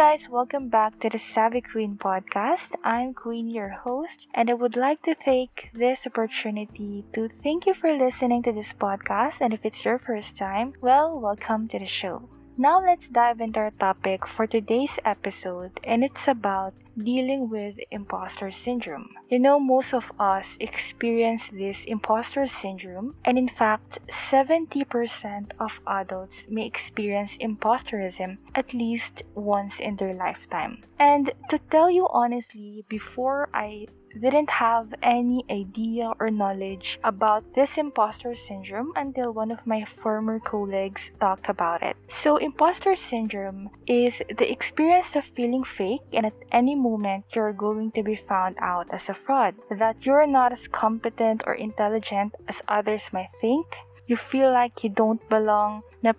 guys, welcome back to the Savvy Queen podcast. I'm Queenie, your host, and I would like to take this opportunity to thank you for listening to this podcast. And if it's your first time, well, welcome to the show. Now let's dive into our topic for today's episode, and it's about dealing with imposter syndrome. You know, most of us experience this imposter syndrome, and in fact, 70% of adults may experience imposterism at least once in their lifetime. And to tell you honestly, before I didn't have any idea or knowledge about this imposter syndrome until one of my former colleagues talked about it. So, imposter syndrome is the experience of feeling fake and at any moment you're going to be found out as a fraud, that you're not as competent or intelligent as others might think. You feel like you don't belong, na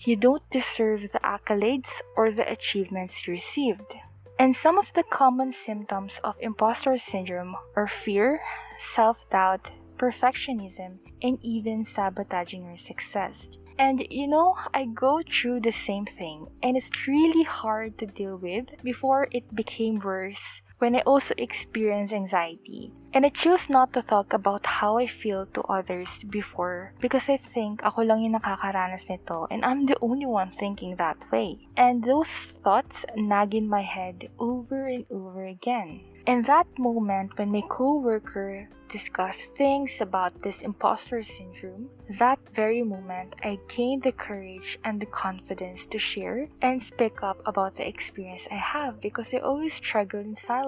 you don't deserve the accolades or the achievements you received. And some of the common symptoms of imposter syndrome are fear, self doubt, perfectionism, and even sabotaging your success. And you know, I go through the same thing, and it's really hard to deal with before it became worse when I also experience anxiety. And I choose not to talk about how I feel to others before because I think ako lang yung nakakaranas nito and I'm the only one thinking that way. And those thoughts nag in my head over and over again. In that moment when my coworker discussed things about this imposter syndrome, that very moment I gained the courage and the confidence to share and speak up about the experience I have because I always struggle in silence.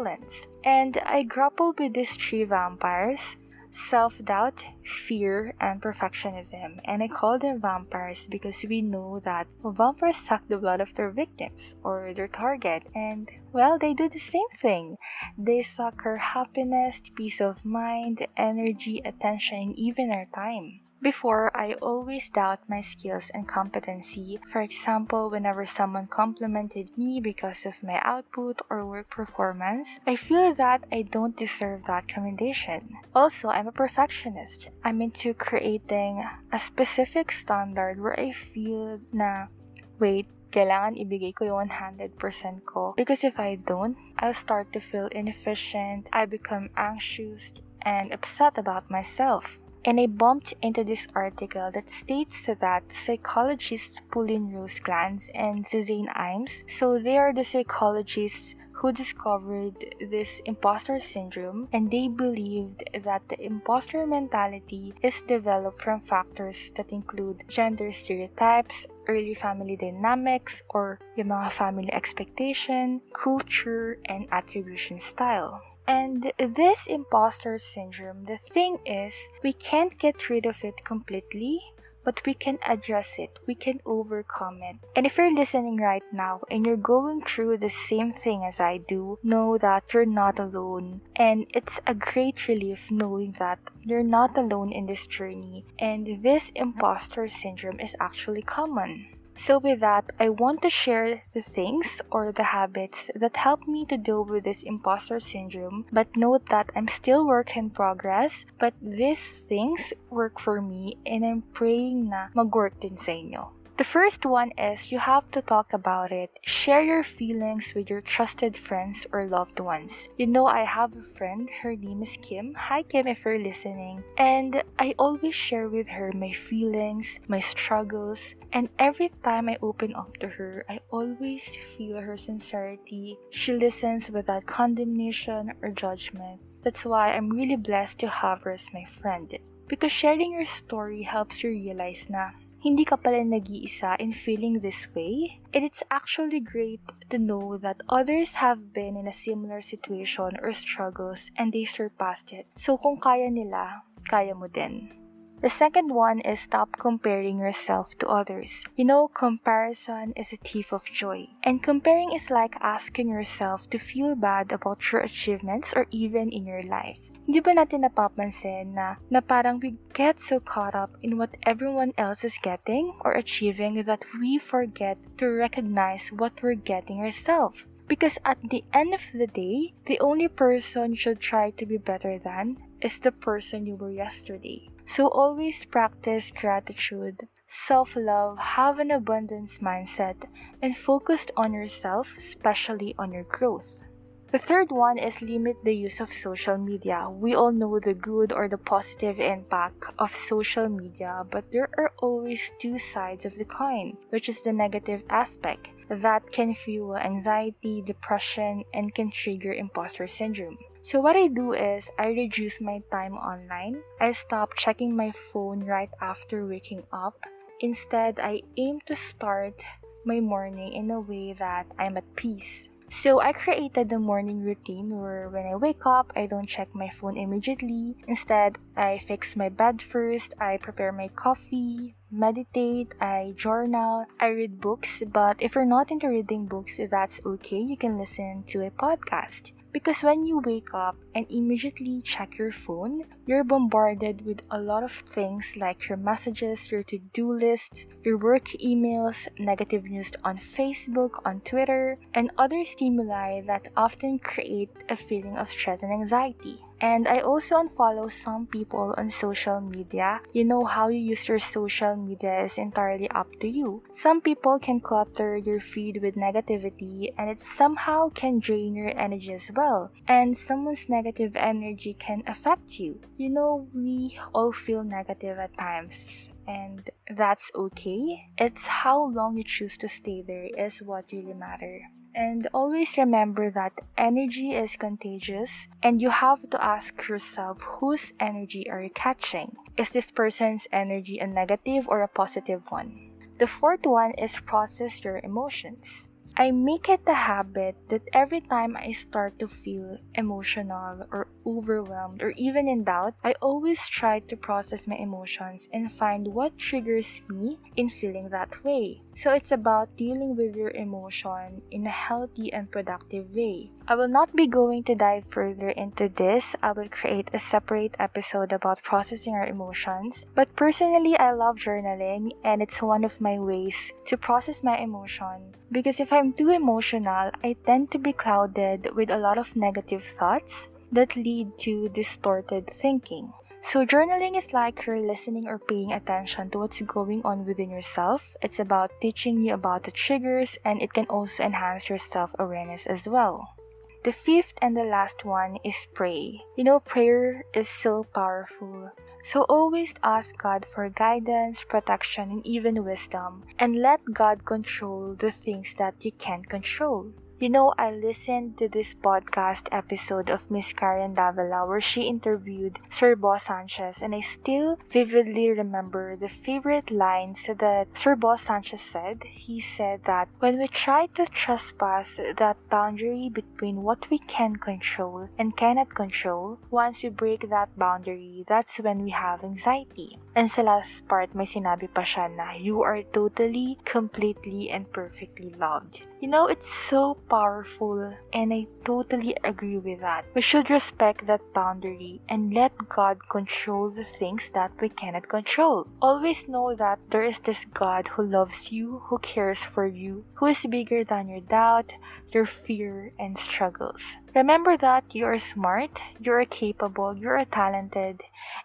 And I grappled with these three vampires self doubt, fear, and perfectionism. And I call them vampires because we know that vampires suck the blood of their victims or their target, and well, they do the same thing. They suck our happiness, peace of mind, energy, attention, and even our time. Before, I always doubt my skills and competency. For example, whenever someone complimented me because of my output or work performance, I feel that I don't deserve that commendation. Also, I'm a perfectionist. I'm into creating a specific standard where I feel na, wait, kailangan ibigay ko yung 100% ko. Because if I don't, I'll start to feel inefficient, I become anxious, and upset about myself. And I bumped into this article that states that psychologists Pauline Rose Clance and Suzanne Imes, so they are the psychologists who discovered this imposter syndrome and they believed that the imposter mentality is developed from factors that include gender stereotypes, early family dynamics, or yung mga family expectation, culture, and attribution style. And this imposter syndrome, the thing is, we can't get rid of it completely, but we can address it, we can overcome it. And if you're listening right now and you're going through the same thing as I do, know that you're not alone. And it's a great relief knowing that you're not alone in this journey, and this imposter syndrome is actually common. So, with that, I want to share the things or the habits that help me to deal with this imposter syndrome. But note that I'm still work in progress, but these things work for me and I'm praying na mag-work din sa inyo. The first one is you have to talk about it. Share your feelings with your trusted friends or loved ones. You know, I have a friend, her name is Kim. Hi, Kim, if you're listening. And I always share with her my feelings, my struggles, and every time I open up to her, I always feel her sincerity. She listens without condemnation or judgment. That's why I'm really blessed to have her as my friend. Because sharing your story helps you realize na hindi ka pala nag-iisa in feeling this way. And it's actually great to know that others have been in a similar situation or struggles and they surpassed it. So kung kaya nila, kaya mo din. The second one is stop comparing yourself to others. You know, comparison is a thief of joy. And comparing is like asking yourself to feel bad about your achievements or even in your life. Hindi ba natin napapansin na, na parang we get so caught up in what everyone else is getting or achieving that we forget to recognize what we're getting ourselves? Because at the end of the day, the only person you should try to be better than is the person you were yesterday. So always practice gratitude, self love, have an abundance mindset, and focus on yourself, especially on your growth. The third one is limit the use of social media. We all know the good or the positive impact of social media, but there are always two sides of the coin, which is the negative aspect that can fuel anxiety, depression, and can trigger imposter syndrome. So, what I do is I reduce my time online. I stop checking my phone right after waking up. Instead, I aim to start my morning in a way that I'm at peace. So I created the morning routine where when I wake up, I don't check my phone immediately. Instead, I fix my bed first, I prepare my coffee, meditate, I journal, I read books, but if you're not into reading books, that's okay. You can listen to a podcast. Because when you wake up and immediately check your phone, you're bombarded with a lot of things like your messages, your to do lists, your work emails, negative news on Facebook, on Twitter, and other stimuli that often create a feeling of stress and anxiety. And I also unfollow some people on social media. You know how you use your social media is entirely up to you. Some people can clutter your feed with negativity and it somehow can drain your energy as well. And someone's negative energy can affect you. You know, we all feel negative at times and that's okay. It's how long you choose to stay there is what really matter. And always remember that energy is contagious, and you have to ask yourself whose energy are you catching? Is this person's energy a negative or a positive one? The fourth one is process your emotions. I make it a habit that every time I start to feel emotional or overwhelmed or even in doubt, I always try to process my emotions and find what triggers me in feeling that way. So it's about dealing with your emotion in a healthy and productive way. I will not be going to dive further into this. I will create a separate episode about processing our emotions. But personally, I love journaling and it's one of my ways to process my emotion because if I'm too emotional, I tend to be clouded with a lot of negative thoughts that lead to distorted thinking. So, journaling is like you're listening or paying attention to what's going on within yourself. It's about teaching you about the triggers and it can also enhance your self awareness as well. The fifth and the last one is pray. You know, prayer is so powerful. So always ask God for guidance, protection, and even wisdom, and let God control the things that you can't control. You know, I listened to this podcast episode of Miss Karen Davila where she interviewed Sir Bo Sanchez, and I still vividly remember the favorite lines that Sir Bo Sanchez said. He said that when we try to trespass that boundary between what we can control and cannot control, once we break that boundary, that's when we have anxiety. And sa last part, may sinabi pa siya na you are totally, completely, and perfectly loved. You know, it's so powerful, and I totally agree with that. We should respect that boundary and let God control the things that we cannot control. Always know that there is this God who loves you, who cares for you, who is bigger than your doubt, your fear, and struggles. Remember that you are smart, you are capable, you are talented,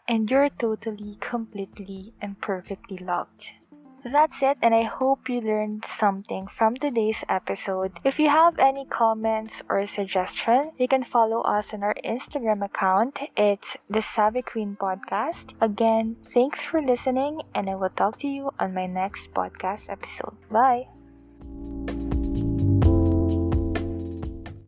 and you're totally, completely, and perfectly loved. That's it, and I hope you learned something from today's episode. If you have any comments or suggestion, you can follow us on our Instagram account. It's the Savvy Queen Podcast. Again, thanks for listening, and I will talk to you on my next podcast episode. Bye.